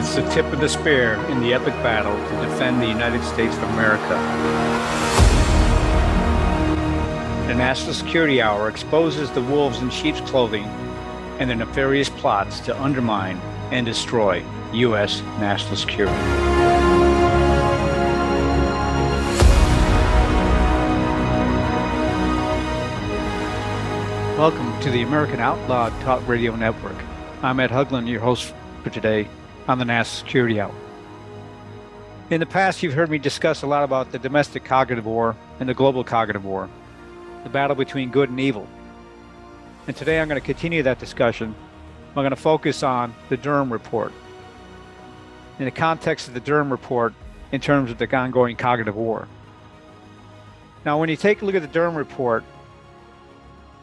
It's the tip of the spear in the epic battle to defend the United States of America. The National Security Hour exposes the wolves in sheep's clothing and their nefarious plots to undermine and destroy U.S. national security. Welcome to the America Out Loud Talk Radio Network. I'm Ed Haugland, your host for today on the National Security Hour. In the past, you've heard me discuss a lot about the domestic cognitive war and the global cognitive war, the battle between good and evil. And today I'm going to continue that discussion. I'm going to focus on the Durham Report. In the context of the Durham Report, in terms of the ongoing cognitive war. Now, when you take a look at the Durham Report,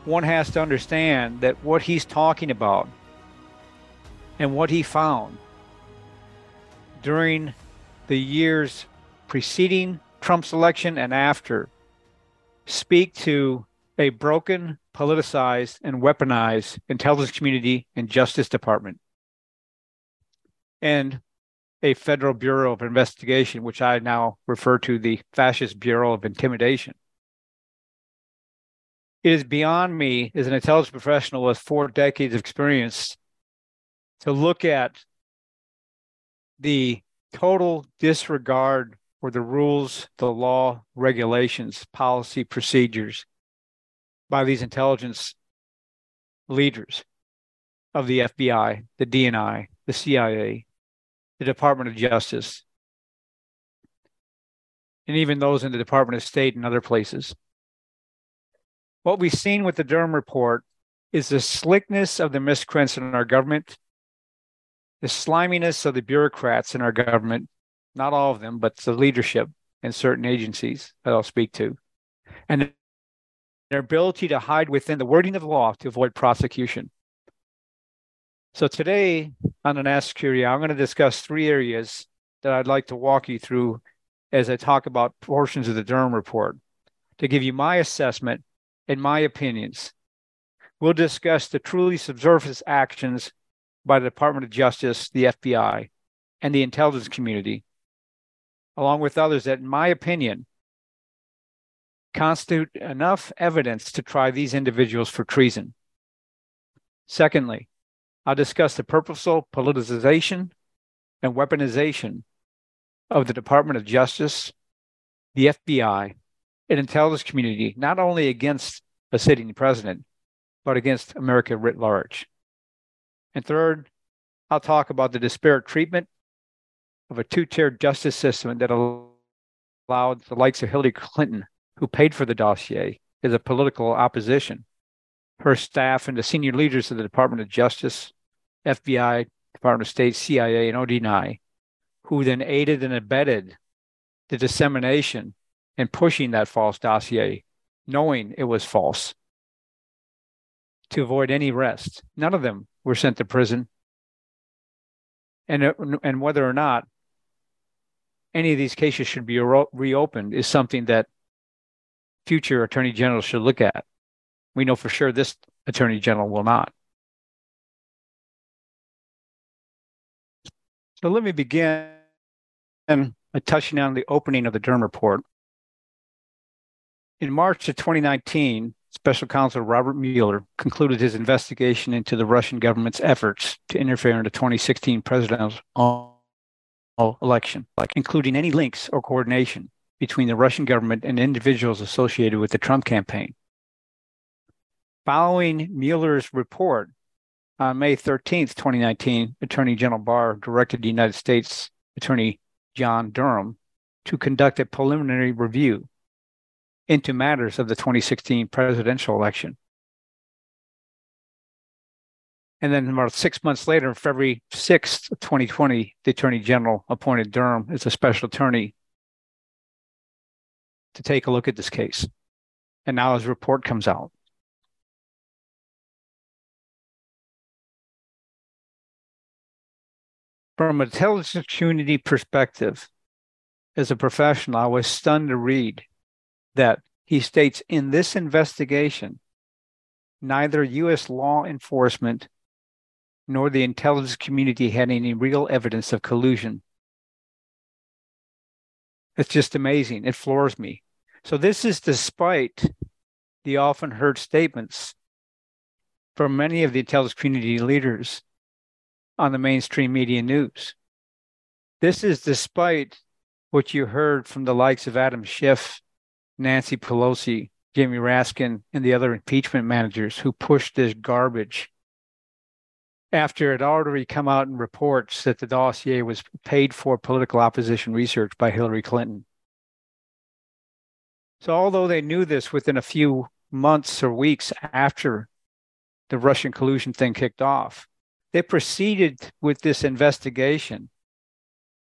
one has to understand that what he's talking about and what he found during the years preceding Trump's election and after speak to a broken, politicized, and weaponized intelligence community and Justice Department and a federal bureau of investigation, which I now refer to the Fascist Bureau of Intimidation. It is beyond me as an intelligence professional with four decades of experience to look at the total disregard for the rules, the law, regulations, policy, procedures by these intelligence leaders of the FBI, the DNI, the CIA, the Department of Justice, and even those in the Department of State and other places. What we've seen with the Durham report is the slickness of the miscreants in our government the sliminess of the bureaucrats in our government, not all of them, but the leadership in certain agencies that I'll speak to, and their ability to hide within the wording of the law to avoid prosecution. So today on the national security, I'm going to discuss three areas that I'd like to walk you through as I talk about portions of the Durham report to give you my assessment and my opinions. We'll discuss the truly subversive actions by the Department of Justice, the FBI, and the intelligence community, along with others that, in my opinion, constitute enough evidence to try these individuals for treason. Secondly, I'll discuss the purposeful politicization and weaponization of the Department of Justice, the FBI, and intelligence community, not only against a sitting president, but against America writ large. And third, I'll talk about the disparate treatment of a two tiered justice system that allowed the likes of Hillary Clinton, who paid for the dossier, as a political opposition, her staff, and the senior leaders of the Department of Justice, FBI, Department of State, CIA, and ODNI, who then aided and abetted the dissemination and pushing that false dossier, knowing it was false, to avoid any arrest. None of them were sent to prison. And, and whether or not any of these cases should be reopened is something that future attorney generals should look at. We know for sure this attorney general will not. So let me begin by touching on the opening of the Durham report. In March of 2019, Special Counsel Robert Mueller concluded his investigation into the Russian government's efforts to interfere in the 2016 presidential election, including any links or coordination between the Russian government and individuals associated with the Trump campaign. Following Mueller's report on May 13, 2019, Attorney General Barr directed the United States Attorney John Durham to conduct a preliminary review into matters of the 2016 presidential election. And then about six months later, February 6th, 2020, the Attorney General appointed Durham as a special attorney to take a look at this case. And now his report comes out. From an intelligence community perspective, as a professional, I was stunned to read that he states in this investigation, neither U.S. law enforcement nor the intelligence community had any real evidence of collusion. It's just amazing. It floors me. So, this is despite the often heard statements from many of the intelligence community leaders on the mainstream media news. This is despite what you heard from the likes of Adam Schiff, Nancy Pelosi, Jamie Raskin, and the other impeachment managers who pushed this garbage after it already come out in reports that the dossier was paid for political opposition research by Hillary Clinton. So, although they knew this within a few months or weeks after the Russian collusion thing kicked off, they proceeded with this investigation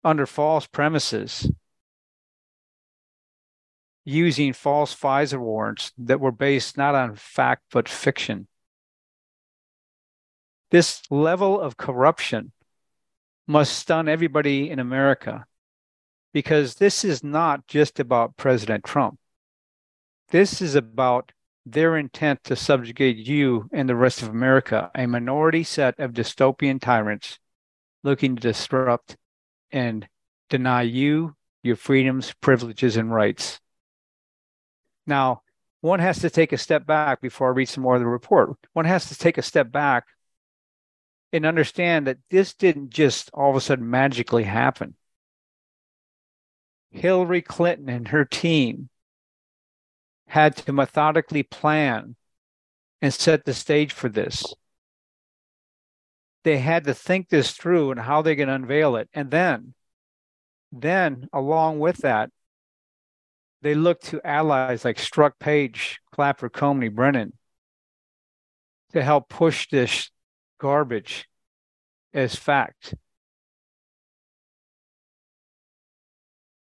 under false premises using false FISA warrants that were based not on fact but fiction. This level of corruption must stun everybody in America because this is not just about President Trump. This is about their intent to subjugate you and the rest of America, a minority set of dystopian tyrants looking to disrupt and deny you your freedoms, privileges, and rights. Now, one has to take a step back before I read some more of the report. One has to take a step back and understand that this didn't just all of a sudden magically happen. Hillary Clinton and her team had to methodically plan and set the stage for this. They had to think this through and how they're going to unveil it. And then, then along with that, they looked to allies like Strzok Page, Clapper, Comey, Brennan to help push this garbage as fact.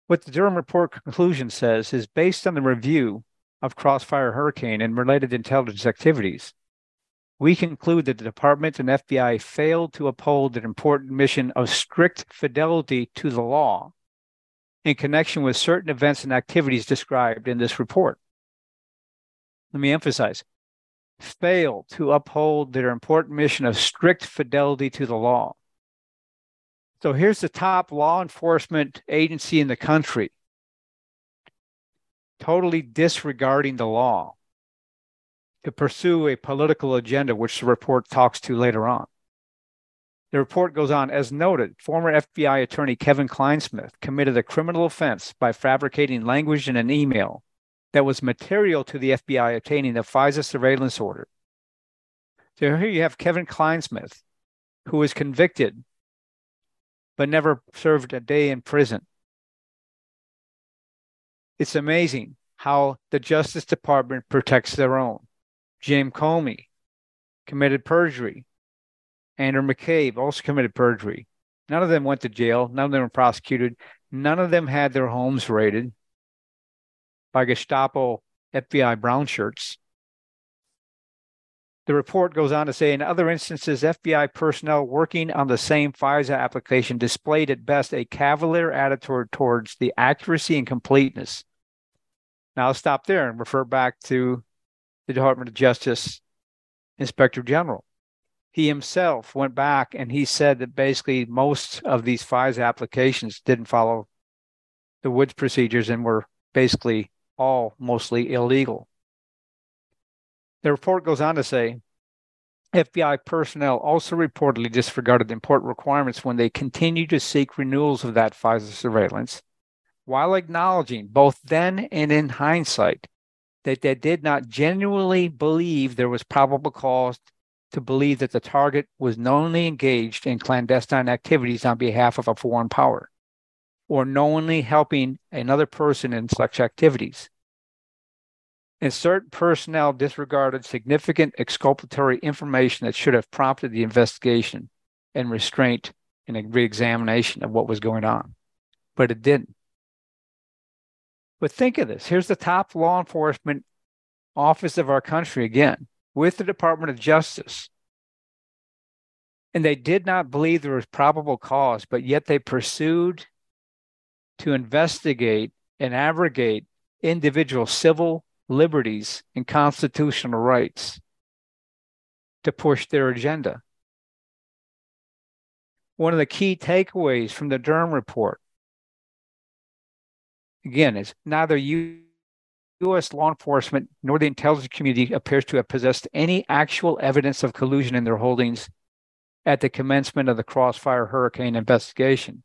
What the Durham report conclusion says is based on the review of Crossfire Hurricane and related intelligence activities, we conclude that the department and FBI failed to uphold an important mission of strict fidelity to the law in connection with certain events and activities described in this report. Let me emphasize failed to uphold their important mission of strict fidelity to the law. So here's the top law enforcement agency in the country totally disregarding the law to pursue a political agenda, which the report talks to later on. The report goes on, as noted, former FBI attorney Kevin Clinesmith committed a criminal offense by fabricating language in an email that was material to the FBI obtaining the FISA surveillance order. So here you have Kevin Clinesmith, who was convicted but never served a day in prison it's amazing how the Justice Department protects their own. James Comey committed perjury. Andrew McCabe also committed perjury. None of them went to jail. None of them were prosecuted. None of them had their homes raided by Gestapo FBI brown shirts. The report goes on to say in other instances, FBI personnel working on the same FISA application displayed at best a cavalier attitude towards the accuracy and completeness. Now I'll stop there and refer back to the Department of Justice Inspector General. He himself went back and he said that basically most of these FISA applications didn't follow the Woods procedures and were basically all mostly illegal. The report goes on to say FBI personnel also reportedly disregarded important requirements when they continued to seek renewals of that FISA surveillance, while acknowledging both then and in hindsight that they did not genuinely believe there was probable cause to believe that the target was knowingly engaged in clandestine activities on behalf of a foreign power or knowingly helping another person in such activities and certain personnel disregarded significant exculpatory information that should have prompted the investigation and restraint and a reexamination of what was going on. But it didn't. But think of this here's the top law enforcement office of our country again with the Department of Justice. And they did not believe there was probable cause, but yet they pursued to investigate and abrogate individual civil liberties, and constitutional rights to push their agenda. one of the key takeaways from the Durham report, again, is neither U.S. law enforcement nor the intelligence community appears to have possessed any actual evidence of collusion in their holdings at the commencement of the Crossfire Hurricane investigation.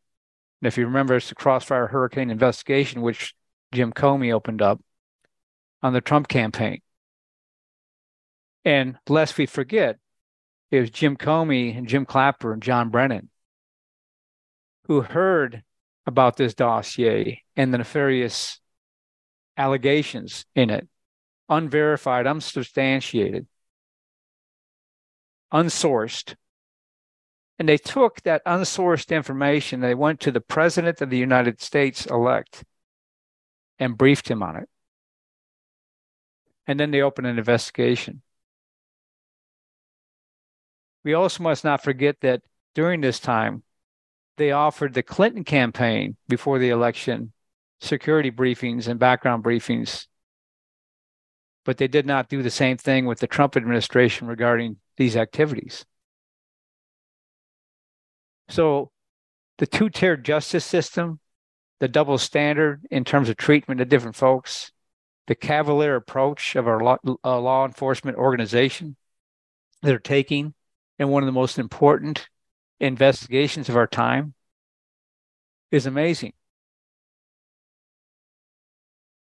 And if you remember, it's the Crossfire Hurricane investigation, which Jim Comey opened up on the Trump campaign. And lest we forget, it was Jim Comey and Jim Clapper and John Brennan who heard about this dossier and the nefarious allegations in it, unverified, unsubstantiated, unsourced. And they took that unsourced information, they went to the President of the United States elect and briefed him on it. And then they opened an investigation. We also must not forget that during this time, they offered the Clinton campaign before the election security briefings and background briefings, but they did not do the same thing with the Trump administration regarding these activities. So, the two tiered justice system, the double standard in terms of treatment of different folks, the cavalier approach of our law, uh, law enforcement organization that are taking in one of the most important investigations of our time is amazing.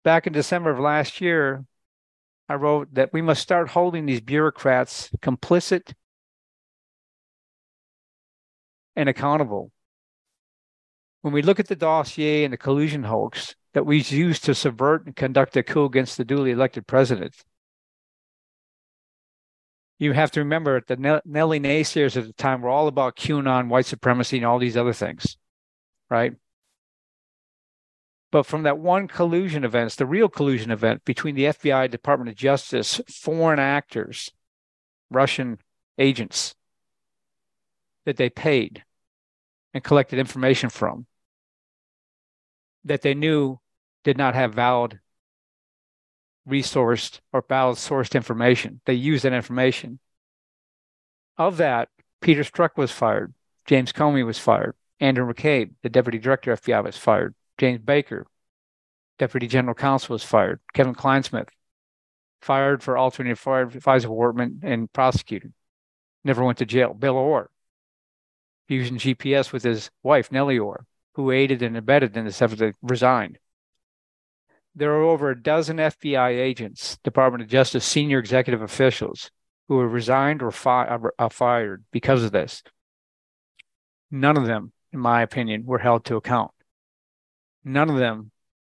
Back in December of last year, I wrote that we must start holding these bureaucrats complicit and accountable. When we look at the dossier and the collusion hoax that we used to subvert and conduct a coup against the duly elected president, you have to remember that the Nelly naysayers at the time were all about QAnon, white supremacy, and all these other things, right? But from that one collusion event, the real collusion event between the FBI, Department of Justice, foreign actors, Russian agents that they paid and collected information from that they knew did not have valid resourced or valid sourced information. They used that information. Of that, Peter Strzok was fired. James Comey was fired. Andrew McCabe, the deputy director of FBI, was fired. James Baker, deputy general counsel, was fired. Kevin Clinesmith, fired for altering FISA warrant and prosecuted. Never went to jail. Bill Ohr, using GPS with his wife, Nellie Ohr, who aided and abetted in this effort, resigned there are over a dozen FBI agents, Department of Justice senior executive officials who were resigned or fi- uh, fired because of this. None of them, in my opinion, were held to account. None of them,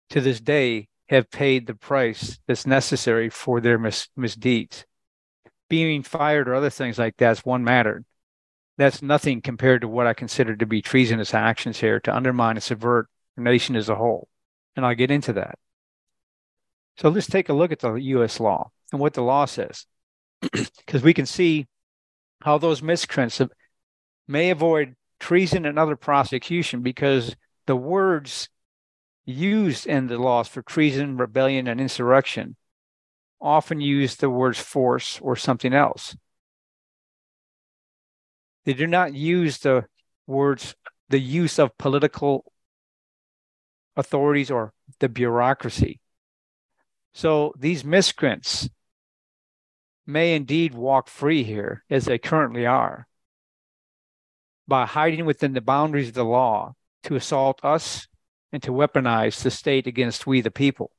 to this day, have paid the price that's necessary for their mis- misdeeds. Being fired or other things like that's one matter. That's nothing compared to what I consider to be treasonous actions here to undermine and subvert the nation as a whole. And I'll get into that. So let's take a look at the US law and what the law says, because we can see how those miscreants may avoid treason and other prosecution because the words used in the laws for treason, rebellion, and insurrection often use the words force or something else. They do not use the words, the use of political authorities or the bureaucracy. So these miscreants may indeed walk free here, as they currently are, by hiding within the boundaries of the law to assault us and to weaponize the state against we the people.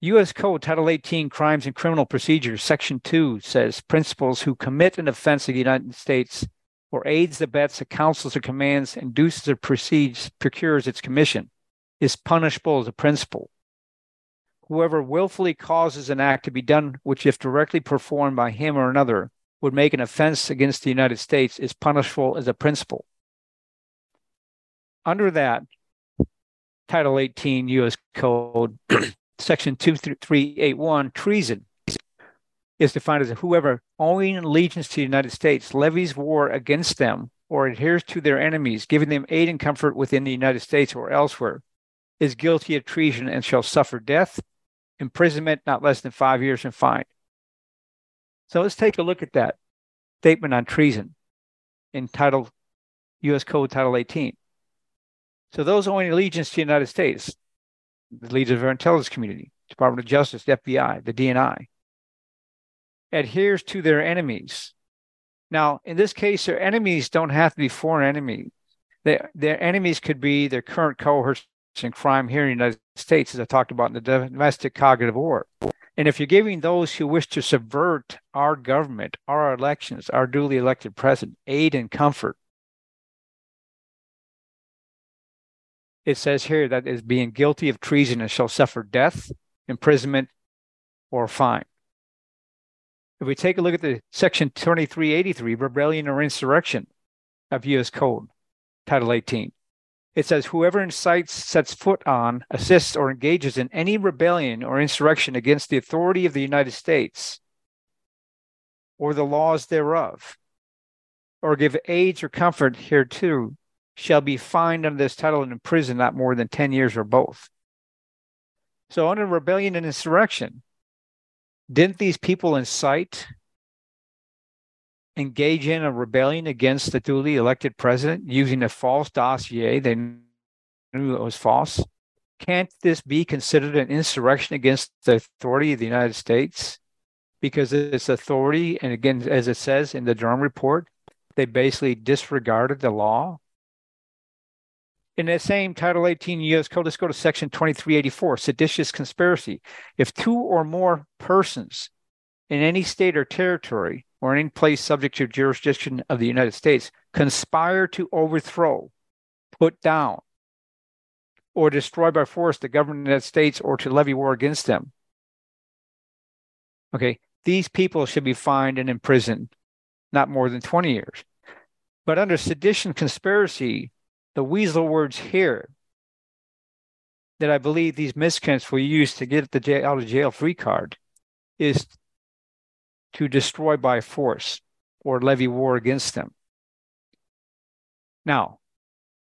U.S. Code Title 18 Crimes and Criminal Procedures, Section 2 says principals who commit an offense of the United States or aids, abets, counsels, or commands, induces, or proceeds, procures its commission is punishable as a principal whoever willfully causes an act to be done which, if directly performed by him or another, would make an offense against the United States is punishable as a principal. Under that, Title 18 U.S. Code, Section 2381, treason is defined as whoever owing allegiance to the United States levies war against them or adheres to their enemies, giving them aid and comfort within the United States or elsewhere, is guilty of treason and shall suffer death, imprisonment not less than five years and fine. So let's take a look at that statement on treason. in Title U.S. Code Title 18. So those owing allegiance to the United States, the leaders of our intelligence community, Department of Justice, the FBI, the DNI, adheres to their enemies. Now, in this case, their enemies don't have to be foreign enemies. Their, their enemies could be their current cohorts in crime here in the United States, as I talked about in the domestic cognitive war. And if you're giving those who wish to subvert our government, our elections, our duly elected president aid and comfort, it says here that is being guilty of treason and shall suffer death, imprisonment, or fine. If we take a look at the section 2383, rebellion or insurrection of U.S. Code, Title 18, it says whoever incites, sets foot on, assists, or engages in any rebellion or insurrection against the authority of the United States or the laws thereof, or give aid or comfort hereto, shall be fined under this title and imprisoned not more than 10 years or both. So, under rebellion and insurrection, didn't these people incite, engage in a rebellion against the duly elected president using a false dossier? They knew it was false. Can't this be considered an insurrection against the authority of the United States? Because it's authority, and again, as it says in the Durham report, they basically disregarded the law in that same Title 18 U.S. Code, let's go to Section 2384, seditious conspiracy. If two or more persons in any state or territory or any place subject to the jurisdiction of the United States conspire to overthrow, put down, or destroy by force the government of the United States or to levy war against them. Okay, these people should be fined and imprisoned not more than 20 years. But under sedition conspiracy, the weasel words here that I believe these miscreants will use to get the jail, out of jail free card is to destroy by force or levy war against them. Now,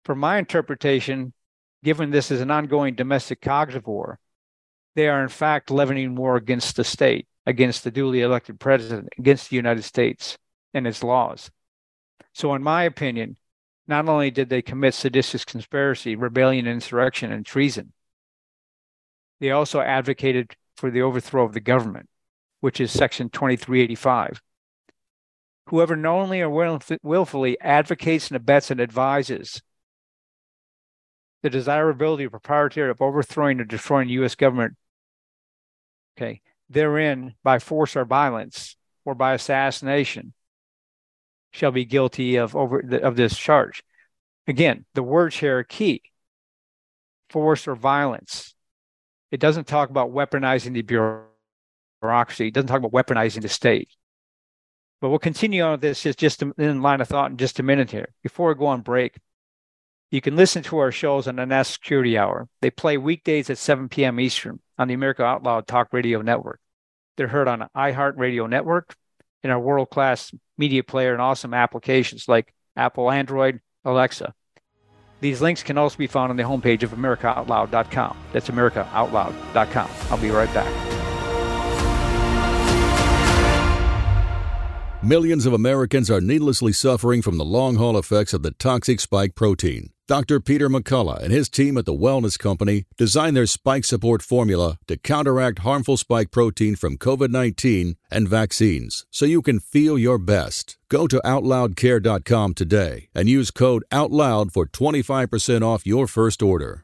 for my interpretation, given this is an ongoing domestic cognitive war, they are in fact levying war against the state, against the duly elected president, against the United States and its laws. So, in my opinion, not only did they commit seditious conspiracy, rebellion, insurrection, and treason, they also advocated for the overthrow of the government, which is Section 2385. Whoever knowingly or willfully advocates and abets and advises the desirability or proprietary of overthrowing or destroying the U.S. government, okay, therein by force or violence or by assassination shall be guilty of over the, of this charge. Again, the words here are key: force or violence. It doesn't talk about weaponizing the bureaucracy. It doesn't talk about weaponizing the state. But we'll continue on this just, just in line of thought in just a minute here. Before we go on break, you can listen to our shows on the National Security Hour. They play weekdays at 7 p.m. Eastern on the America Out Loud Talk Radio Network. They're heard on iHeartRadio Network, in our world class media player and awesome applications like Apple, Android, Alexa. These links can also be found on the homepage of AmericaOutloud.com. That's AmericaOutloud.com. I'll be right back. Millions of Americans are needlessly suffering from the long haul effects of the toxic spike protein. Dr. Peter McCullough and his team at the Wellness Company designed their spike support formula to counteract harmful spike protein from COVID 19 and vaccines so you can feel your best. Go to OutLoudCare.com today and use code OUTLOUD for 25% off your first order.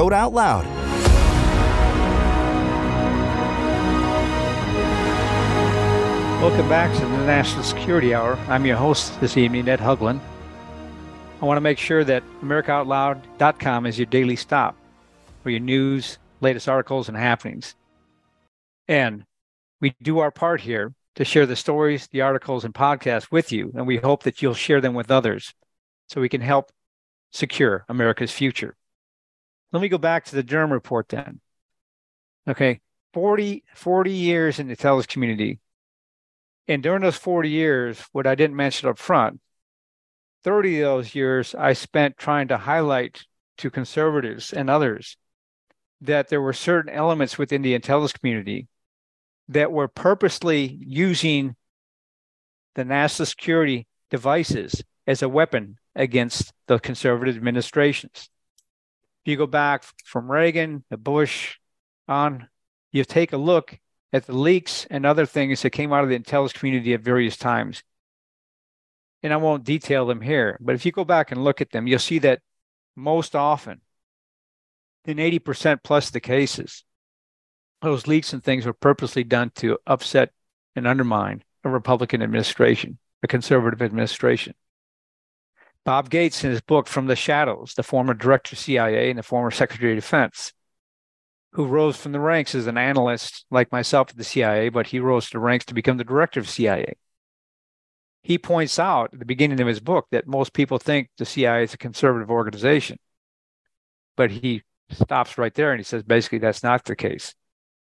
code out loud. Welcome back to the National Security Hour. I'm your host this evening, Ed Haugland. I want to make sure that AmericaOutloud.com is your daily stop for your news, latest articles, and happenings. And we do our part here to share the stories, the articles, and podcasts with you, and we hope that you'll share them with others so we can help secure America's future. Let me go back to the Durham report then. Okay, 40, 40 years in the intelligence community. And during those 40 years, what I didn't mention up front, 30 of those years I spent trying to highlight to conservatives and others that there were certain elements within the intelligence community that were purposely using the national security devices as a weapon against the conservative administrations. If you go back from Reagan to Bush on, you take a look at the leaks and other things that came out of the intelligence community at various times. And I won't detail them here, but if you go back and look at them, you'll see that most often, in 80% plus the cases, those leaks and things were purposely done to upset and undermine a Republican administration, a conservative administration. Bob Gates, in his book From the Shadows, the former director of CIA and the former Secretary of Defense, who rose from the ranks as an analyst like myself at the CIA, but he rose to the ranks to become the director of CIA. He points out at the beginning of his book that most people think the CIA is a conservative organization. But he stops right there and he says basically that's not the case.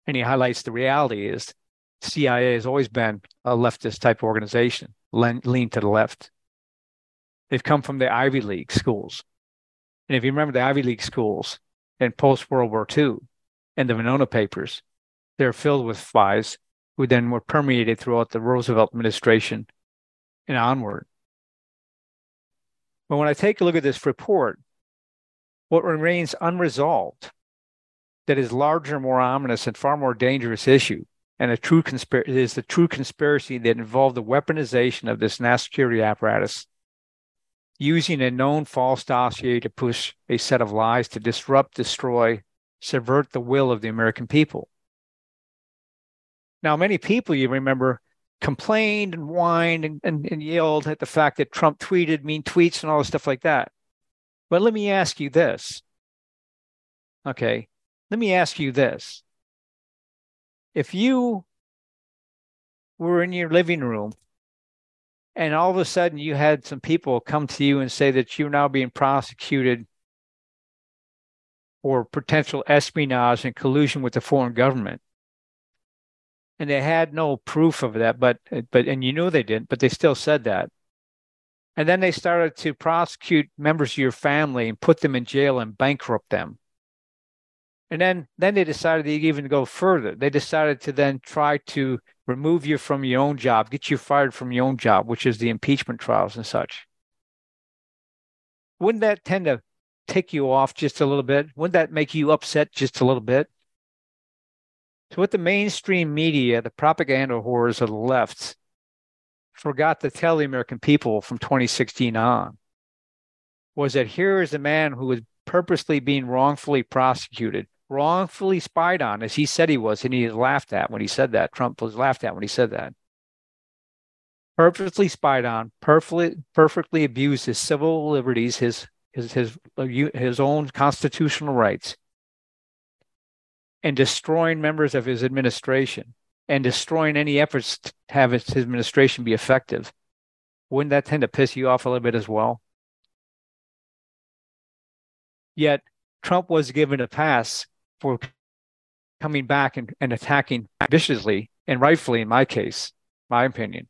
And he highlights the reality is CIA has always been a leftist type organization, lean, lean to the left. They've come from the Ivy League schools. And if you remember the Ivy League schools in post World War II and the Venona papers, they're filled with spies who then were permeated throughout the Roosevelt administration and onward. But when I take a look at this report, what remains unresolved that is larger, more ominous, and far more dangerous issue, and a true conspiracy is the true conspiracy that involved the weaponization of this national security apparatus using a known false dossier to push a set of lies to disrupt, destroy, subvert the will of the American people. Now, many people, you remember, complained and whined and, and, and, yelled at the fact that Trump tweeted mean tweets and all this stuff like that. But let me ask you this. Okay. Let me ask you this. If you were in your living room and all of a sudden you had some people come to you and say that you're now being prosecuted for potential espionage and collusion with the foreign government. And they had no proof of that but but and you knew they didn't but they still said that. And then they started to prosecute members of your family and put them in jail and bankrupt them. And then then they decided to even go further. They decided to then try to remove you from your own job, get you fired from your own job, which is the impeachment trials and such. Wouldn't that tend to tick you off just a little bit? Wouldn't that make you upset just a little bit? So, what the mainstream media, the propaganda horrors of the left, forgot to tell the American people from 2016 on was that here is a man who was purposely being wrongfully prosecuted wrongfully spied on, as he said he was, and he laughed at when he said that. Trump was laughed at when he said that. Purposely spied on, perfectly, perfectly abused his civil liberties, his his his his own constitutional rights, and destroying members of his administration and destroying any efforts to have his administration be effective. Wouldn't that tend to piss you off a little bit as well? Yet Trump was given a pass for coming back and, and attacking viciously and rightfully, in my case, my opinion,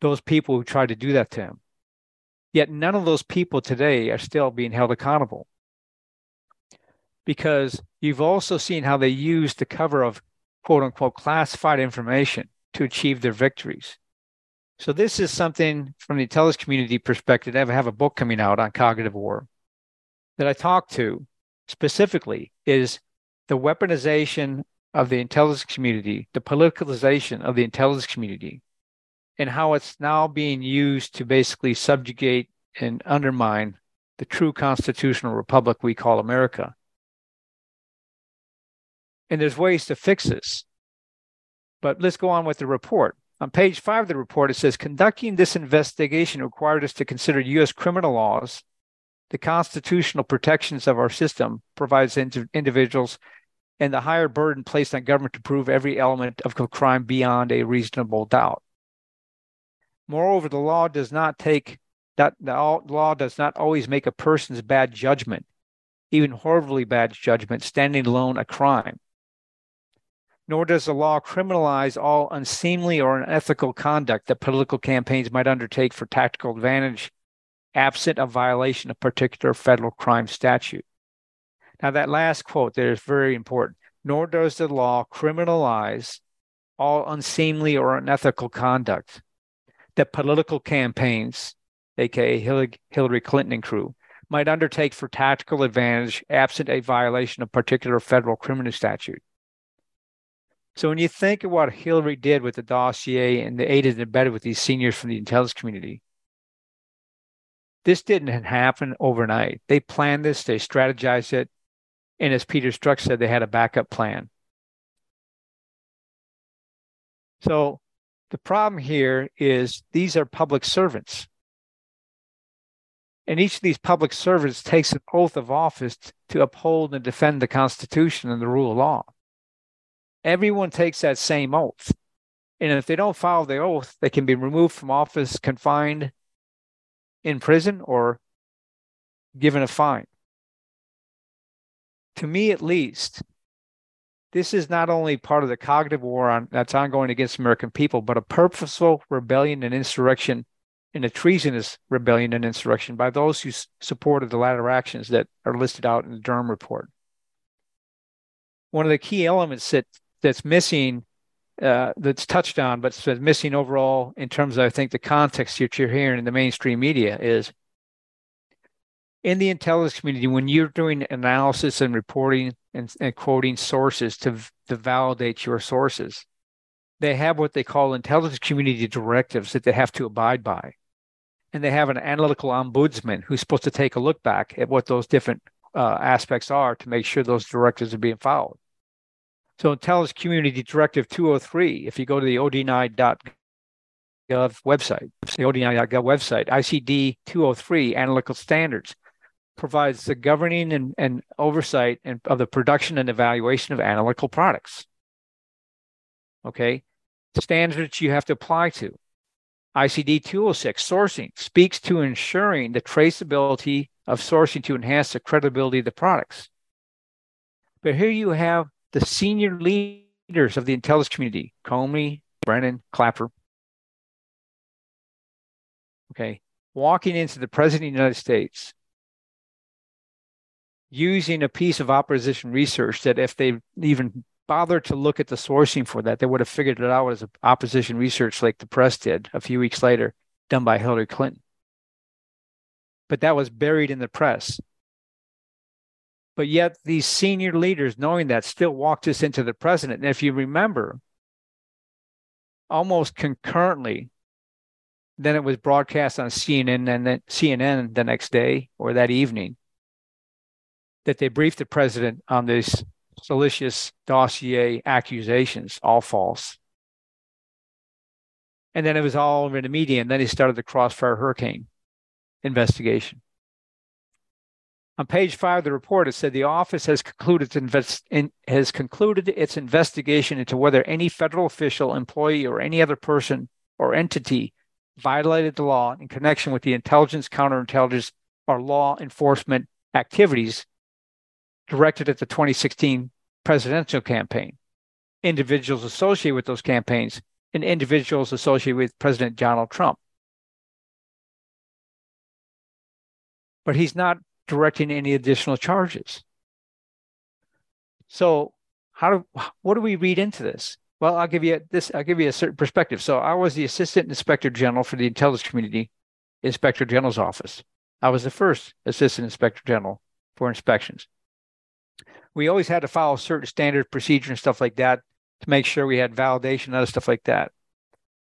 those people who tried to do that to him. Yet none of those people today are still being held accountable. Because you've also seen how they used the cover of quote unquote classified information to achieve their victories. So this is something from the intelligence community perspective. I have a book coming out on cognitive war that I talk to specifically is the weaponization of the intelligence community, the politicalization of the intelligence community, and how it's now being used to basically subjugate and undermine the true constitutional republic we call America. And there's ways to fix this. But let's go on with the report. On page five of the report, it says conducting this investigation required us to consider U.S. criminal laws the constitutional protections of our system provides individuals and the higher burden placed on government to prove every element of crime beyond a reasonable doubt. Moreover, the law does not take that the law does not always make a person's bad judgment, even horribly bad judgment, standing alone a crime. Nor does the law criminalize all unseemly or unethical conduct that political campaigns might undertake for tactical advantage, absent a violation of particular federal crime statute. Now, that last quote there is very important. Nor does the law criminalize all unseemly or unethical conduct that political campaigns, aka Hillary Clinton and crew, might undertake for tactical advantage absent a violation of particular federal criminal statute. So when you think of what Hillary did with the dossier and the aided and abetted with these seniors from the intelligence community, this didn't happen overnight. They planned this, they strategized it, and as Peter Strzok said, they had a backup plan. So the problem here is these are public servants. And each of these public servants takes an oath of office to uphold and defend the Constitution and the rule of law. Everyone takes that same oath. And if they don't follow the oath, they can be removed from office, confined in prison, or given a fine to me at least, this is not only part of the cognitive war on, that's ongoing against American people, but a purposeful rebellion and insurrection and a treasonous rebellion and insurrection by those who s- supported the latter actions that are listed out in the Durham report. One of the key elements that that's missing, uh, that's touched on, but that's missing overall in terms of I think the context that you're hearing in the mainstream media is in the intelligence community, when you're doing analysis and reporting and, and quoting sources to, to validate your sources, they have what they call intelligence community directives that they have to abide by. And they have an analytical ombudsman who's supposed to take a look back at what those different uh, aspects are to make sure those directives are being followed. So, Intelligence Community Directive 203, if you go to the ODNI.gov website, the ODNI.gov website, ICD 203 analytical standards provides the governing and, and oversight and, of the production and evaluation of analytical products. Okay, standards you have to apply to. ICD 206, sourcing, speaks to ensuring the traceability of sourcing to enhance the credibility of the products. But here you have the senior leaders of the intelligence community Comey, Brennan, Clapper. Okay, walking into the President of the United States using a piece of opposition research that if they even bothered to look at the sourcing for that, they would have figured it out as opposition research like the press did a few weeks later, done by Hillary Clinton. But that was buried in the press. But yet, these senior leaders, knowing that, still walked us into the president. And if you remember, almost concurrently, then it was broadcast on CNN and then CNN the next day or that evening that they briefed the president on these salacious dossier accusations, all false. And then it was all over the media, and then he started the Crossfire Hurricane investigation. On page five of the report, it said the office has concluded, invest, in, has concluded its investigation into whether any federal official, employee, or any other person or entity violated the law in connection with the intelligence, counterintelligence, or law enforcement activities directed at the 2016 presidential campaign, individuals associated with those campaigns, and individuals associated with President Donald Trump. But he's not directing any additional charges. So, how do what do we read into this? Well, I'll give you this. I'll give you a certain perspective. So, I was the assistant inspector general for the intelligence community, inspector general's office. I was the first assistant inspector general for inspections we always had to follow certain standard procedure and stuff like that to make sure we had validation and other stuff like that.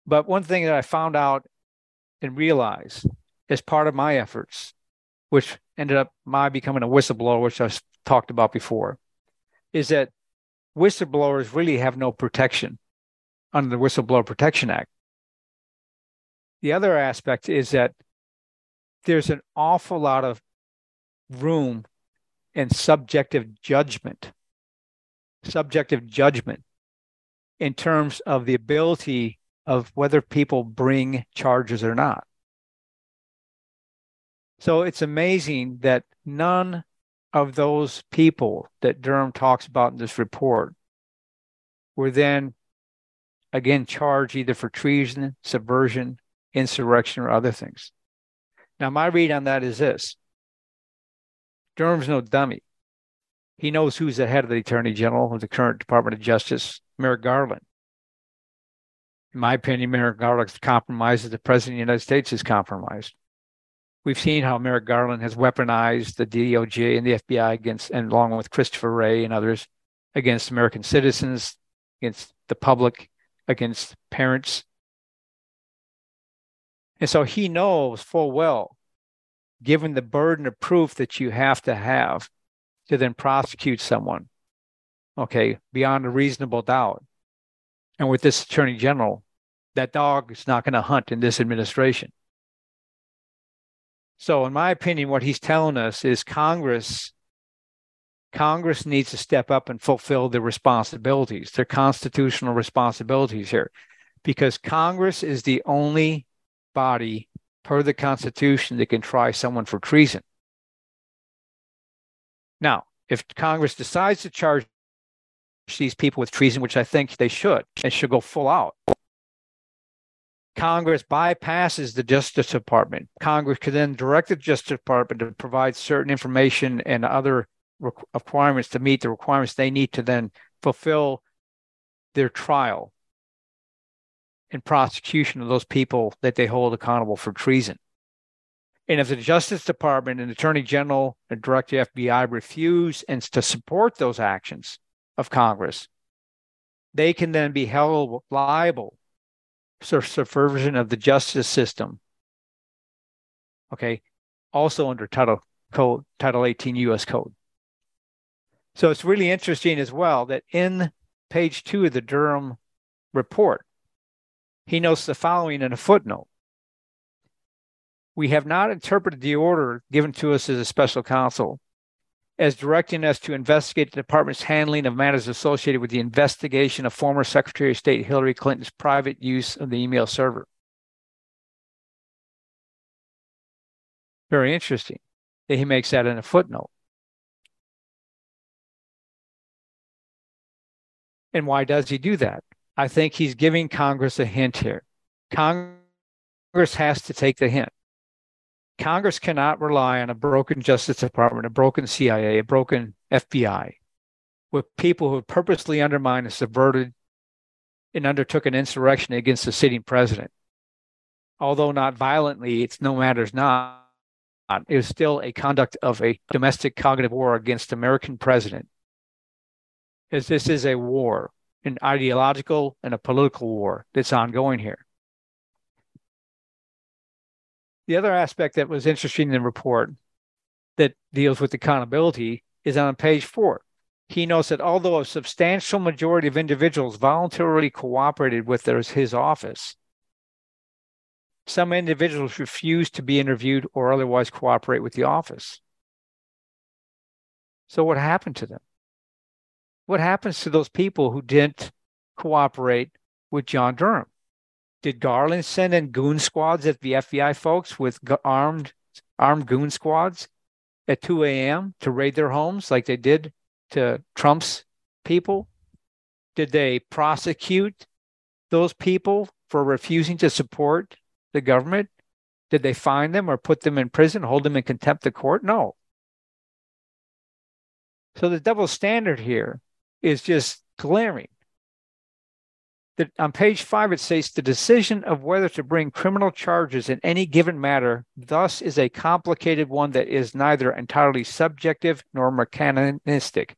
But one thing that I found out and realized as part of my efforts, which ended up my becoming a whistleblower, which I've talked about before, is that whistleblowers really have no protection under the Whistleblower Protection Act. The other aspect is that there's an awful lot of room and subjective judgment subjective judgment in terms of the ability of whether people bring charges or not. So it's amazing that none of those people that Durham talks about in this report were then again charged either for treason, subversion, insurrection, or other things. Now, my read on that is this Durham's no dummy. He knows who's the head of the Attorney General of the current Department of Justice, Merrick Garland. In my opinion, Merrick Garland's compromised the President of the United States is compromised. We've seen how Merrick Garland has weaponized the DOJ and the FBI against, and along with Christopher Wray and others, against American citizens, against the public, against parents. And so he knows full well, given the burden of proof that you have to have to then prosecute someone, okay, beyond a reasonable doubt. And with this attorney general, that dog is not going to hunt in this administration. So, in my opinion, what he's telling us is Congress Congress needs to step up and fulfill their responsibilities, their constitutional responsibilities here, because Congress is the only body per the Constitution that can try someone for treason. Now, if Congress decides to charge these people with treason, which I think they should, and should go full out, Congress bypasses the Justice Department. Congress could then direct the Justice Department to provide certain information and other requirements to meet the requirements they need to then fulfill their trial and prosecution of those people that they hold accountable for treason. And if the Justice Department and Attorney General and Director FBI refuse and to support those actions of Congress, they can then be held liable subversion of the justice system. Okay, also under Title Code, Title 18 U.S. Code. So it's really interesting as well that in page two of the Durham report, he notes the following in a footnote. We have not interpreted the order given to us as a special counsel as directing us to investigate the department's handling of matters associated with the investigation of former Secretary of State Hillary Clinton's private use of the email server. Very interesting that he makes that in a footnote. And why does he do that? I think he's giving Congress a hint here. Congress has to take the hint. Congress cannot rely on a broken Justice Department, a broken CIA, a broken FBI, with people who purposely undermined and subverted and undertook an insurrection against the sitting president. Although not violently, it's no matters not. It was still a conduct of a domestic cognitive war against American president is this is a war, an ideological and a political war that's ongoing here. The other aspect that was interesting in the report that deals with accountability is on page four. He notes that although a substantial majority of individuals voluntarily cooperated with his office, some individuals refused to be interviewed or otherwise cooperate with the office. So, what happened to them? what happens to those people who didn't cooperate with John Durham? Did Garland send in goon squads at the FBI folks with armed armed goon squads at 2 a.m. to raid their homes like they did to Trump's people? Did they prosecute those people for refusing to support the government? Did they fine them or put them in prison, hold them in contempt of court? No. So the double standard here is just glaring. That on page five, it says the decision of whether to bring criminal charges in any given matter thus is a complicated one that is neither entirely subjective nor mechanistic.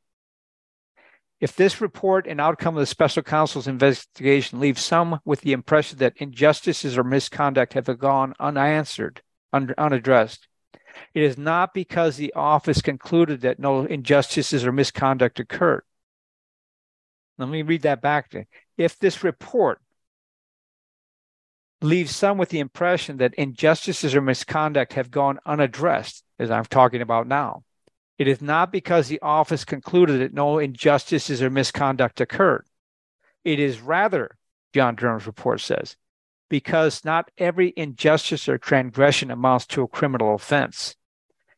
If this report and outcome of the special counsel's investigation leaves some with the impression that injustices or misconduct have gone unanswered, un- unaddressed, it is not because the office concluded that no injustices or misconduct occurred. Let me read that back to you. If this report leaves some with the impression that injustices or misconduct have gone unaddressed, as I'm talking about now, It is not because the office concluded that no injustices or misconduct occurred. It is rather, John Durham's report says, because not every injustice or transgression amounts to a criminal offense.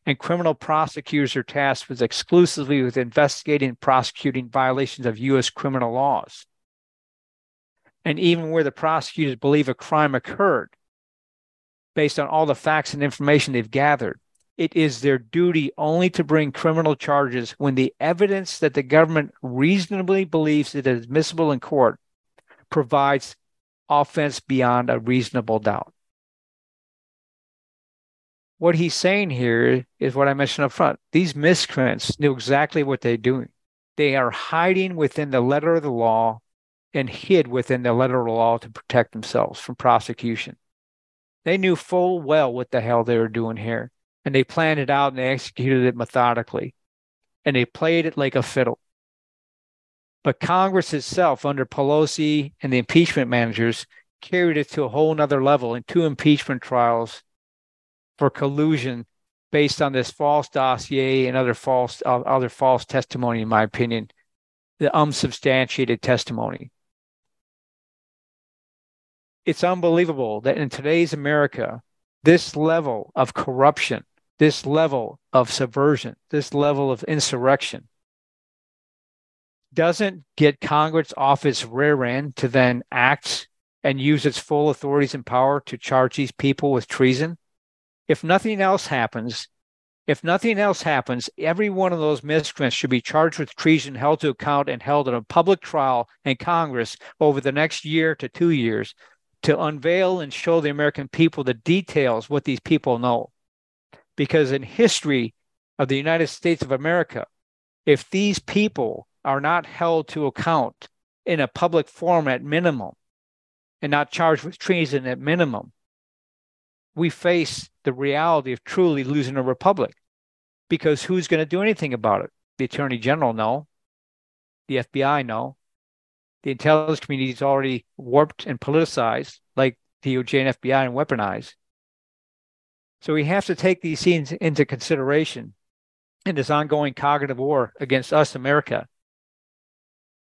And criminal prosecutors are tasked with exclusively with investigating and prosecuting violations of U.S. criminal laws. And even where the prosecutors believe a crime occurred, based on all the facts and information they've gathered, it is their duty only to bring criminal charges when the evidence that the government reasonably believes it is admissible in court provides offense beyond a reasonable doubt. What he's saying here is what I mentioned up front. These miscreants knew exactly what they're doing. They are hiding within the letter of the law and hid within the letter of the law to protect themselves from prosecution. They knew full well what the hell they were doing here and they planned it out and they executed it methodically and they played it like a fiddle. But Congress itself, under Pelosi and the impeachment managers, carried it to a whole nother level in two impeachment trials for collusion based on this false dossier and other false uh, other false testimony, in my opinion, the unsubstantiated testimony. It's unbelievable that in today's America, this level of corruption this level of subversion, this level of insurrection, doesn't get Congress off its rear end to then act and use its full authorities and power to charge these people with treason. If nothing else happens, if nothing else happens, every one of those miscreants should be charged with treason, held to account, and held in a public trial in Congress over the next year to two years to unveil and show the American people the details what these people know because in history of the United States of America, if these people are not held to account in a public forum at minimum and not charged with treason at minimum, we face the reality of truly losing a republic. Because who's going to do anything about it? The Attorney General, no. The FBI, no. The intelligence community is already warped and politicized, like DOJ and FBI, and weaponized. So we have to take these scenes into consideration in this ongoing cognitive war against us, America.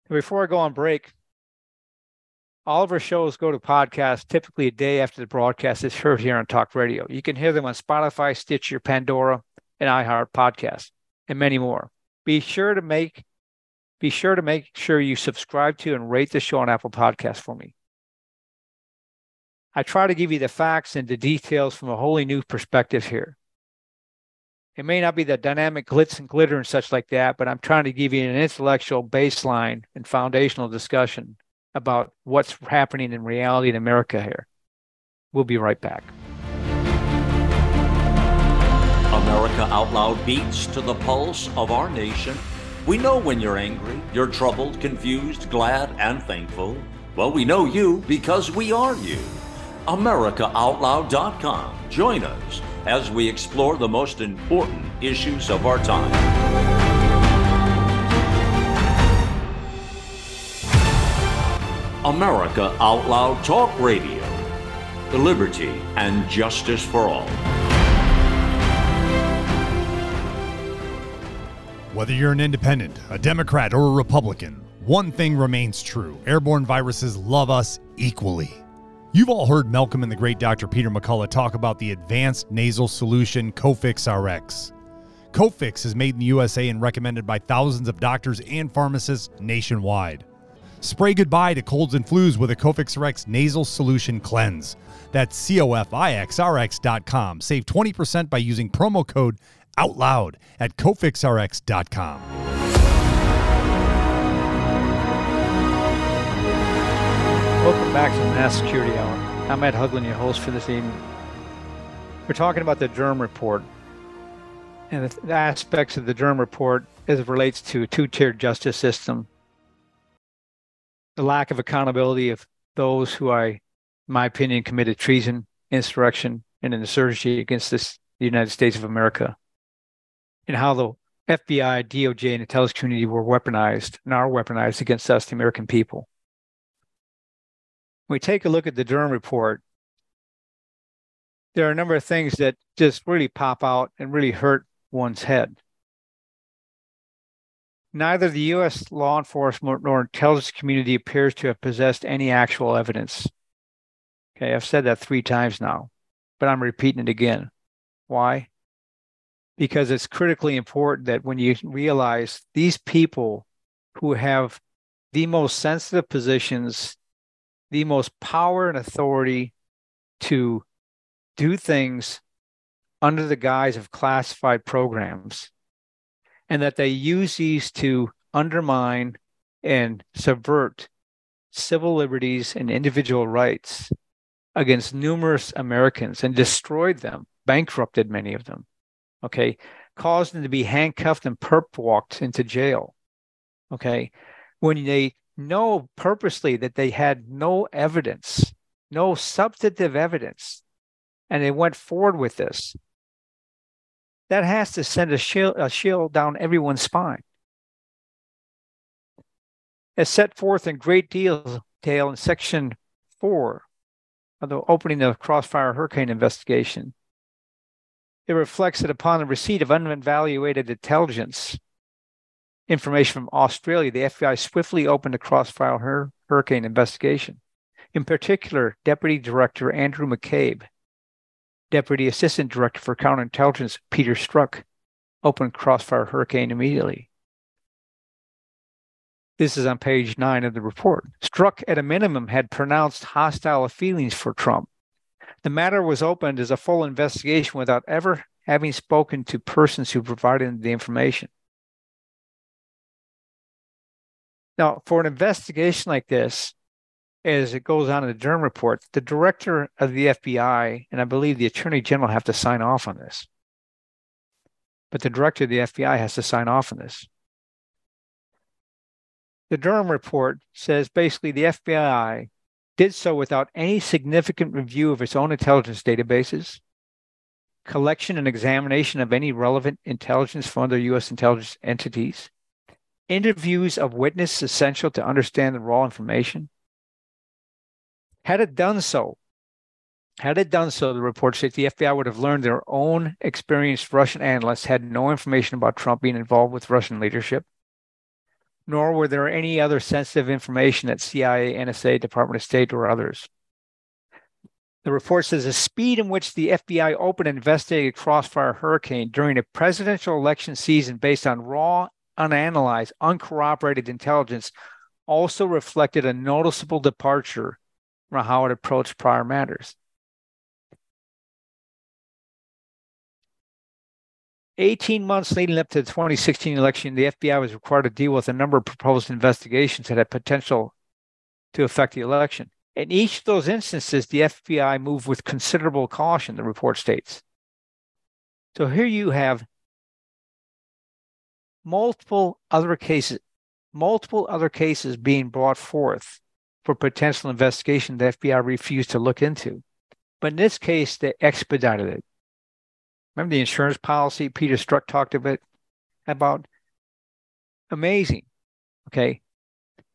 before I go on break, all of our shows go to podcast typically a day after the broadcast is heard here on Talk Radio. You can hear them on Spotify, Stitcher, Pandora, and iHeart Podcast, and many more. Be sure to make be sure to make sure you subscribe to and rate the show on Apple Podcasts for me. I try to give you the facts and the details from a wholly new perspective here. It may not be the dynamic glitz and glitter and such like that, but I'm trying to give you an intellectual baseline and foundational discussion about what's happening in reality in America here. We'll be right back. America Out Loud beats to the pulse of our nation. We know when you're angry, you're troubled, confused, glad, and thankful. Well, we know you because we are you. AmericaOutloud.com. Join us as we explore the most important issues of our time. America Out Loud Talk Radio. The liberty and justice for all. Whether you're an independent, a Democrat, or a Republican, one thing remains true airborne viruses love us equally. You've all heard Malcolm and the great Dr. Peter McCullough talk about the advanced nasal solution Cofix RX. Cofix is made in the USA and recommended by thousands of doctors and pharmacists nationwide. Spray goodbye to colds and flus with a Cofix RX nasal solution cleanse. That's COFIXRX.com. Save 20% by using promo code OUTLOUD at CofixRX.com. Welcome back to the National Security Hour. I'm Ed Haugland, your host for this evening. We're talking about the Durham Report and the aspects of the Durham Report as it relates to a two-tiered justice system, the lack of accountability of those who I, in my opinion, committed treason, insurrection, and an insurgency against this, the United States of America, and how the FBI, DOJ, and intelligence community were weaponized and are weaponized against us, the American people When we take a look at the Durham report, there are a number of things that just really pop out and really hurt one's head. neither the U.S. law enforcement nor intelligence community appears to have possessed any actual evidence. Okay, I've said that three times now, but I'm repeating it again. Why? Because it's critically important that when you realize these people who have the most sensitive positions, the most power and authority to do things under the guise of classified programs, and that they use these to undermine and subvert civil liberties and individual rights against numerous Americans and destroyed them, bankrupted many of them, okay, caused them to be handcuffed and perp walked into jail, okay, when they know purposely that they had no evidence, no substantive evidence, and they went forward with this, that has to send a chill, a chill down everyone's spine. As set forth in great detail in section four of the opening of Crossfire Hurricane investigation, it reflects that upon the receipt of unevaluated intelligence information from Australia, the FBI swiftly opened a Crossfire hur- Hurricane investigation. In particular, Deputy Director Andrew McCabe Deputy Assistant Director for Counterintelligence Peter Strzok opened Crossfire Hurricane immediately. This is on page nine of the report. Strzok, at a minimum, had pronounced hostile feelings for Trump. The matter was opened as a full investigation without ever having spoken to persons who provided the information. Now, for an investigation like this, as it goes on in the Durham report, the director of the FBI and I believe the attorney general have to sign off on this. But the director of the FBI has to sign off on this. The Durham report says basically the FBI did so without any significant review of its own intelligence databases, collection and examination of any relevant intelligence from other U.S. intelligence entities, interviews of witnesses essential to understand the raw information, had it done so, had it done so, the report states the FBI would have learned their own experienced Russian analysts had no information about Trump being involved with Russian leadership, nor were there any other sensitive information at CIA, NSA, Department of State, or others. The report says the speed in which the FBI opened and investigated Crossfire Hurricane during a presidential election season based on raw, unanalyzed, uncorroborated intelligence also reflected a noticeable departure from how it approached prior matters. Eighteen months leading up to the 2016 election, the FBI was required to deal with a number of proposed investigations that had potential to affect the election. In each of those instances, the FBI moved with considerable caution, the report states. So here you have multiple other cases, multiple other cases being brought forth for potential investigation the FBI refused to look into. But in this case, they expedited it. Remember the insurance policy Peter Strzok talked about? About amazing. Okay.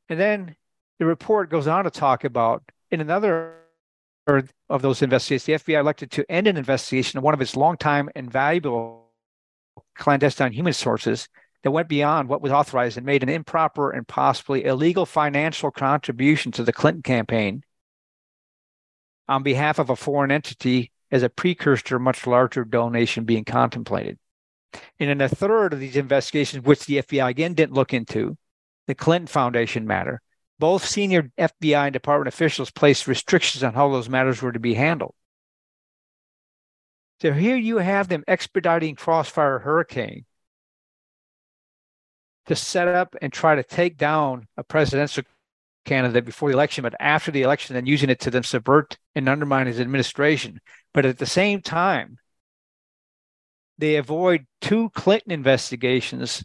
And then the report goes on to talk about in another of those investigations, the FBI elected to end an investigation of one of its longtime and valuable clandestine human sources that went beyond what was authorized and made an improper and possibly illegal financial contribution to the Clinton campaign on behalf of a foreign entity as a precursor to a much larger donation being contemplated. And in a third of these investigations, which the FBI again didn't look into, the Clinton Foundation matter, both senior FBI and department officials placed restrictions on how those matters were to be handled. So here you have them expediting Crossfire Hurricane to set up and try to take down a presidential candidate before the election, but after the election, then using it to then subvert and undermine his administration. But at the same time, they avoid two Clinton investigations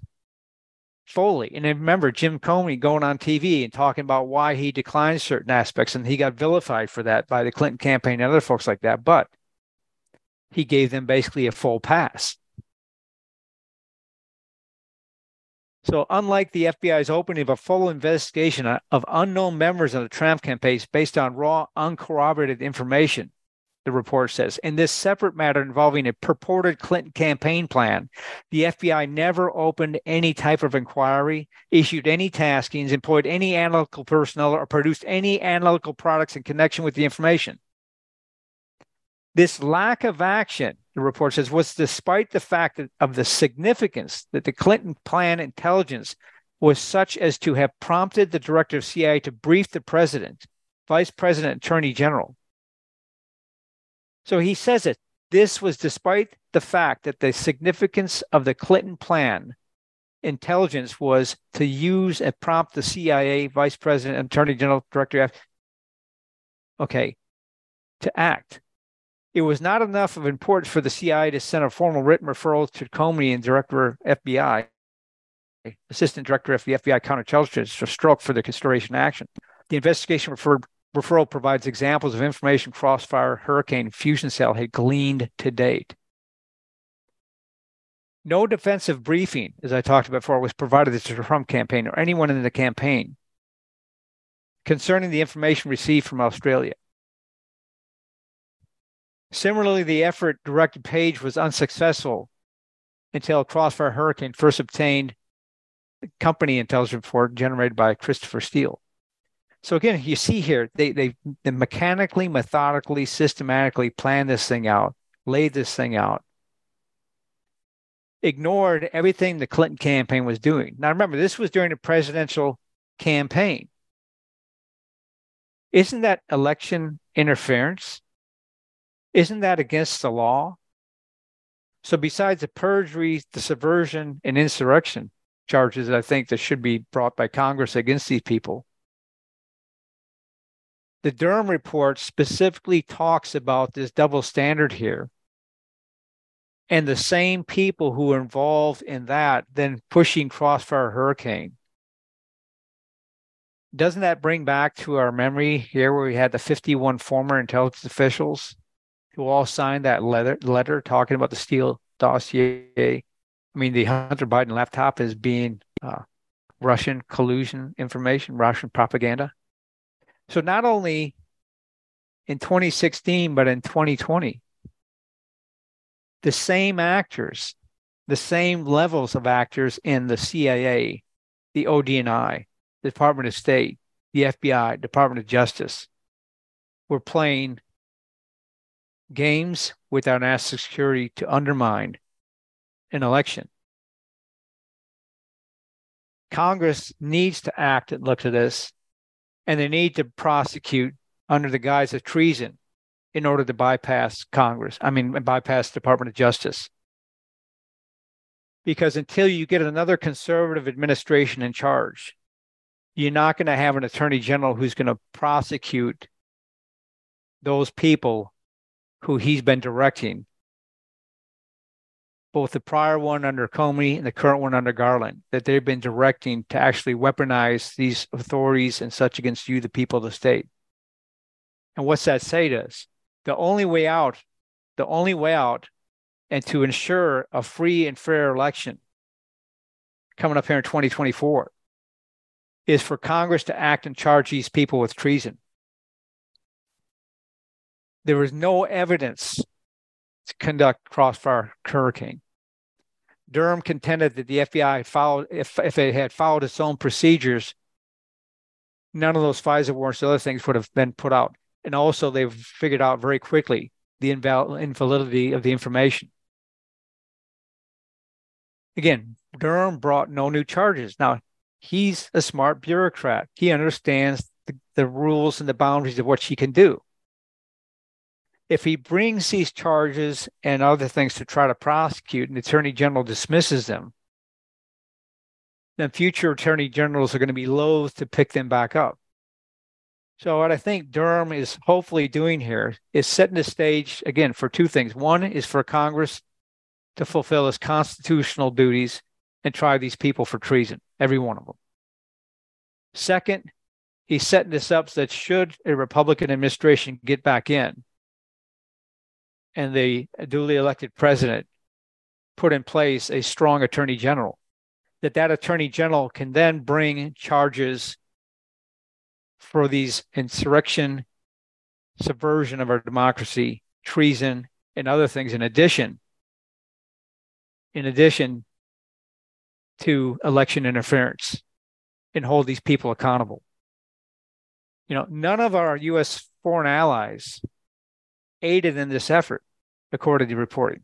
fully. And remember Jim Comey going on TV and talking about why he declined certain aspects, and he got vilified for that by the Clinton campaign and other folks like that. But he gave them basically a full pass. So, unlike the FBI's opening of a full investigation uh, of unknown members of the Trump campaign based on raw, uncorroborated information, the report says. In this separate matter involving a purported Clinton campaign plan, the FBI never opened any type of inquiry, issued any taskings, employed any analytical personnel, or produced any analytical products in connection with the information. This lack of action, the report says, was despite the fact of the significance that the Clinton plan intelligence was such as to have prompted the director of CIA to brief the president, vice president, attorney general. So he says it. This was despite the fact that the significance of the Clinton plan intelligence was to use and prompt the CIA, vice president, attorney general, director, okay, to act. It was not enough of importance for the CIA to send a formal written referral to Comey and director FBI assistant director of the FBI counterintelligence for Strzok for the consideration action. The investigation referred, referral provides examples of information Crossfire Hurricane Fusion Cell had gleaned to date. No defensive briefing, as I talked about before, was provided to the Trump campaign or anyone in the campaign concerning the information received from Australia. Similarly, the effort directed page was unsuccessful until Crossfire Hurricane first obtained the company intelligence report generated by Christopher Steele. So again, you see here they they, they mechanically, methodically, systematically planned this thing out, laid this thing out, ignored everything the Clinton campaign was doing. Now remember, this was during the presidential campaign. Isn't that election interference? Isn't that against the law? So besides the perjury, the subversion, and insurrection, charges I think that should be brought by Congress against these people. The Durham report specifically talks about this double standard here. And the same people who are involved in that then pushing Crossfire Hurricane. Doesn't that bring back to our memory here where we had the 51 former intelligence officials who all signed that letter, letter talking about the Steele dossier I mean, the Hunter Biden laptop is being uh, Russian collusion information, Russian propaganda. So not only in 2016, but in 2020, the same actors, the same levels of actors in the CIA, the ODNI, the Department of State, the FBI, Department of Justice, were playing games with our national security to undermine an election. Congress needs to act and look at this, and they need to prosecute under the guise of treason in order to bypass Congress. I mean, bypass the Department of Justice. Because until you get another conservative administration in charge, you're not going to have an attorney general who's going to prosecute those people who he's been directing both the prior one under Comey and the current one under Garland, that they've been directing to actually weaponize these authorities and such against you, the people of the state. And what's that say to us? The only way out, the only way out, and to ensure a free and fair election coming up here in 2024 is for Congress to act and charge these people with treason. There is no evidence to conduct crossfire hurricane. Durham contended that the FBI followed, if, if it had followed its own procedures, none of those FISA warrants, or other things would have been put out. And also, they've figured out very quickly the inval- invalidity of the information. Again, Durham brought no new charges. Now, he's a smart bureaucrat. He understands the, the rules and the boundaries of what he can do if he brings these charges and other things to try to prosecute and the attorney general dismisses them, then future attorney generals are going to be loath to pick them back up. So, what I think Durham is hopefully doing here is setting the stage again for two things. One is for Congress to fulfill its constitutional duties and try these people for treason, every one of them. Second, he's setting this up so that should a Republican administration get back in, and the duly elected president put in place a strong attorney general that that attorney general can then bring charges for these insurrection subversion of our democracy treason, and other things in addition, in addition to election interference and hold these people accountable. You know, none of our U.S. foreign allies aided in this effort, according to the reporting.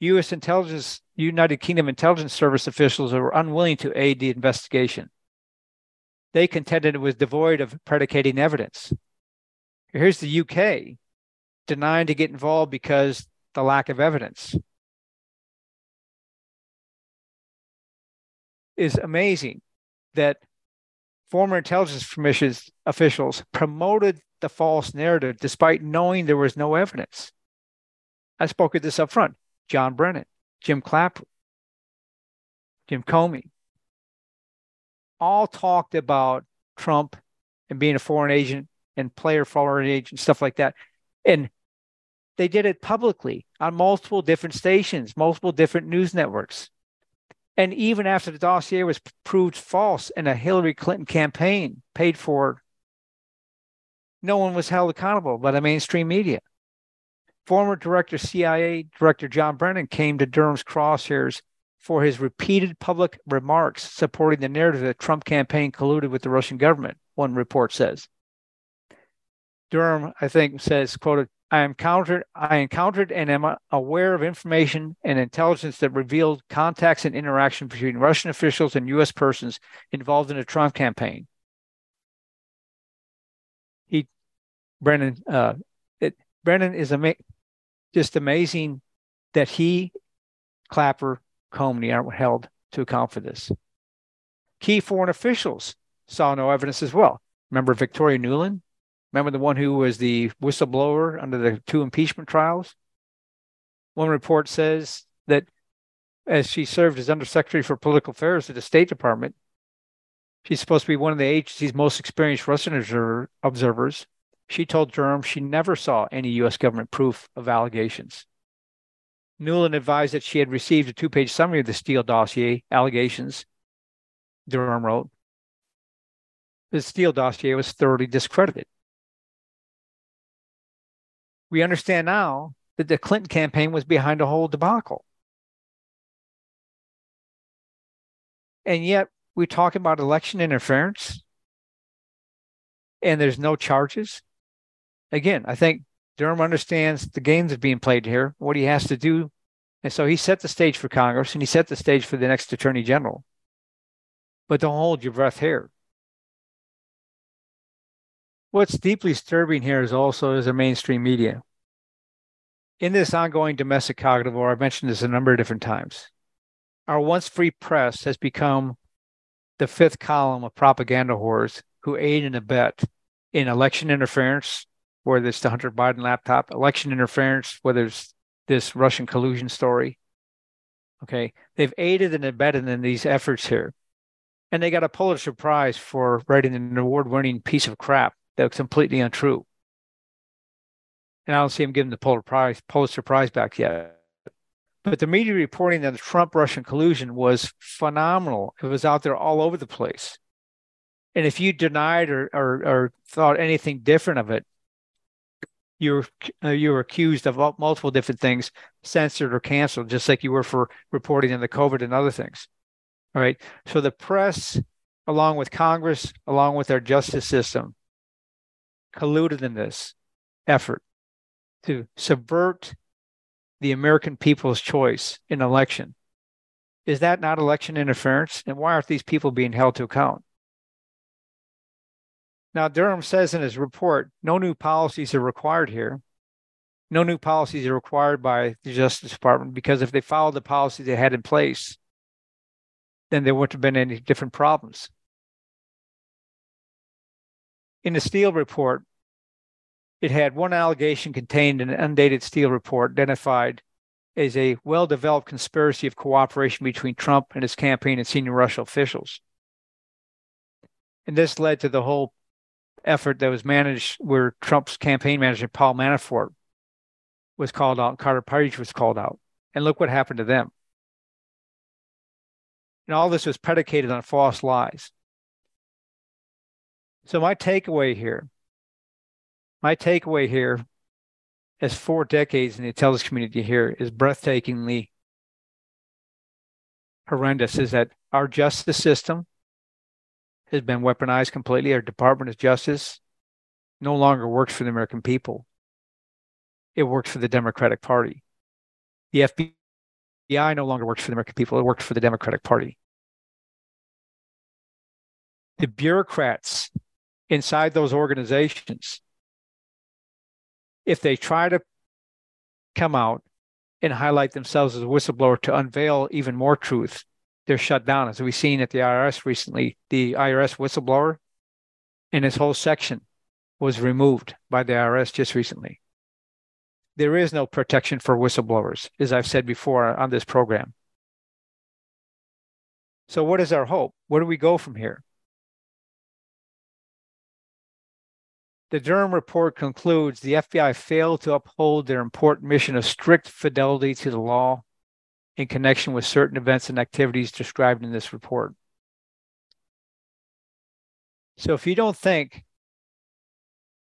U.S. intelligence, United Kingdom intelligence service officials were unwilling to aid the investigation. They contended it was devoid of predicating evidence. Here's the UK denying to get involved because the lack of evidence. Is amazing that former intelligence commissions officials promoted the false narrative despite knowing there was no evidence. I spoke of this up front. John Brennan, Jim Clapper, Jim Comey, all talked about Trump and being a foreign agent and player foreign agent, stuff like that. And they did it publicly on multiple different stations, multiple different news networks. And even after the dossier was proved false and a Hillary Clinton campaign paid for, no one was held accountable by the mainstream media. Former Director CIA Director John Brennan came to Durham's crosshairs for his repeated public remarks supporting the narrative that Trump campaign colluded with the Russian government, one report says. Durham, I think, says, quoted, I encountered I encountered and am aware of information and intelligence that revealed contacts and interaction between Russian officials and US persons involved in the Trump campaign. He Brennan uh, Brennan is ama- just amazing that he Clapper Comey aren't held to account for this. Key foreign officials saw no evidence as well. Remember Victoria Nuland? Remember the one who was the whistleblower under the two impeachment trials? One report says that as she served as Undersecretary for Political Affairs at the State Department, she's supposed to be one of the agency's most experienced Russian observers. She told Durham she never saw any U.S. government proof of allegations. Nuland advised that she had received a two page summary of the Steele dossier allegations, Durham wrote. The Steele dossier was thoroughly discredited. We understand now that the Clinton campaign was behind a whole debacle. And yet we talk about election interference and there's no charges. Again, I think Durham understands the games that being played here, what he has to do. And so he set the stage for Congress and he set the stage for the next attorney general. But don't hold your breath here. What's deeply disturbing here is also is the mainstream media. In this ongoing domestic cognitive war, I've mentioned this a number of different times. Our once free press has become the fifth column of propaganda whores who aid and abet in election interference, whether it's the Hunter Biden laptop, election interference, whether it's this Russian collusion story. Okay. They've aided and abetted in these efforts here. And they got a Pulitzer Prize for writing an award winning piece of crap that's completely untrue. And I don't see him giving the Pulitzer Prize, Pulitzer Prize back yet. But the media reporting that the Trump Russian collusion was phenomenal. It was out there all over the place. And if you denied or, or, or thought anything different of it, you were uh, you were accused of multiple different things, censored or canceled, just like you were for reporting on the COVID and other things. All right. So the press, along with Congress, along with our justice system, colluded in this effort to subvert the American people's choice in election. Is that not election interference? And why aren't these people being held to account? Now, Durham says in his report no new policies are required here. No new policies are required by the Justice Department because if they followed the policies they had in place, then there wouldn't have been any different problems. In the Steele report, it had one allegation contained in an undated Steele report identified as a well developed conspiracy of cooperation between Trump and his campaign and senior Russian officials. And this led to the whole effort that was managed where Trump's campaign manager, Paul Manafort, was called out Carter Page was called out. And look what happened to them. And all this was predicated on false lies. So, my takeaway here, my takeaway here as four decades in the intelligence community here is breathtakingly horrendous is that our justice system has been weaponized completely. Our Department of Justice no longer works for the American people. It works for the Democratic Party. The FBI no longer works for the American people. It works for the Democratic Party. The bureaucrats inside those organizations, if they try to come out and highlight themselves as a whistleblower to unveil even more truth, they're shut down. As we've seen at the IRS recently, the IRS whistleblower and his whole section was removed by the IRS just recently. There is no protection for whistleblowers, as I've said before on this program. So, what is our hope? Where do we go from here? The Durham report concludes the FBI failed to uphold their important mission of strict fidelity to the law in connection with certain events and activities described in this report. So if you don't think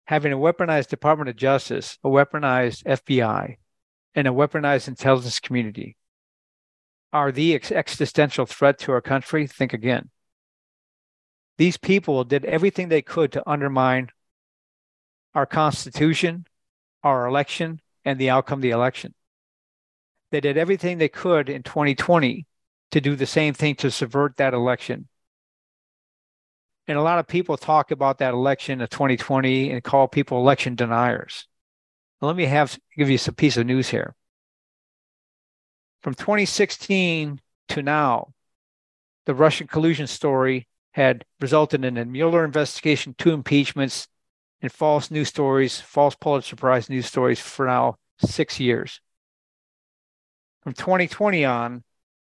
having a weaponized Department of Justice, a weaponized FBI, and a weaponized intelligence community are the ex- existential threat to our country, think again. These people did everything they could to undermine our Constitution, our election, and the outcome of the election. They did everything they could in 2020 to do the same thing to subvert that election. And a lot of people talk about that election of 2020 and call people election deniers. let me have give you some piece of news here. From 2016 to now, the Russian collusion story had resulted in a Mueller investigation, two impeachments, and false news stories, false Pulitzer Prize news stories for now six years from 2020 on,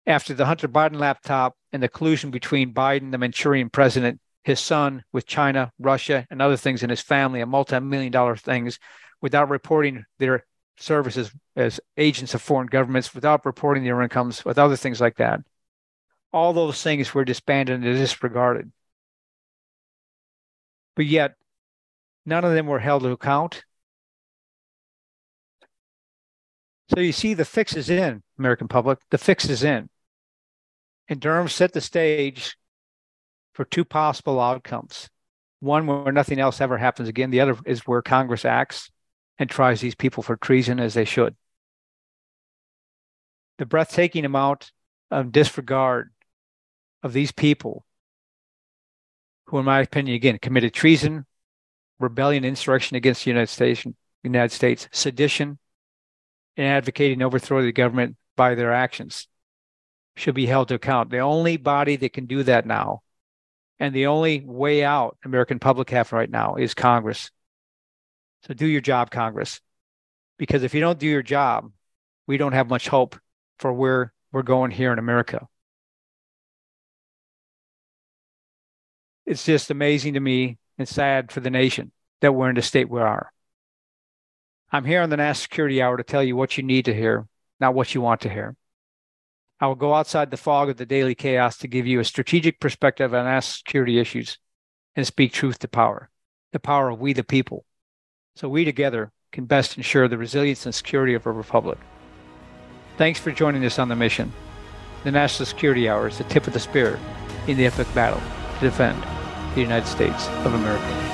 after the Hunter Biden laptop and the collusion between Biden, the Manchurian president, his son with China, Russia, and other things in his family, and multi-million dollar things, without reporting their services as agents of foreign governments, without reporting their incomes, with other things like that. All those things were disbanded and disregarded. But yet, none of them were held to account. So you see, the fix is in, American public. The fix is in. And Durham set the stage for two possible outcomes. One where nothing else ever happens again. The other is where Congress acts and tries these people for treason as they should. The breathtaking amount of disregard of these people, who, in my opinion, again, committed treason, rebellion, insurrection against the United States, United States, sedition, and advocating overthrow of the government by their actions should be held to account. The only body that can do that now, and the only way out American public have right now is Congress. So do your job, Congress. Because if you don't do your job, we don't have much hope for where we're going here in America. It's just amazing to me and sad for the nation that we're in the state we are. I'm here on the National Security Hour to tell you what you need to hear, not what you want to hear. I will go outside the fog of the daily chaos to give you a strategic perspective on national security issues and speak truth to power, the power of we the people. So we together can best ensure the resilience and security of our republic. Thanks for joining us on the mission. The National Security Hour is the tip of the spear in the epic battle to defend the United States of America.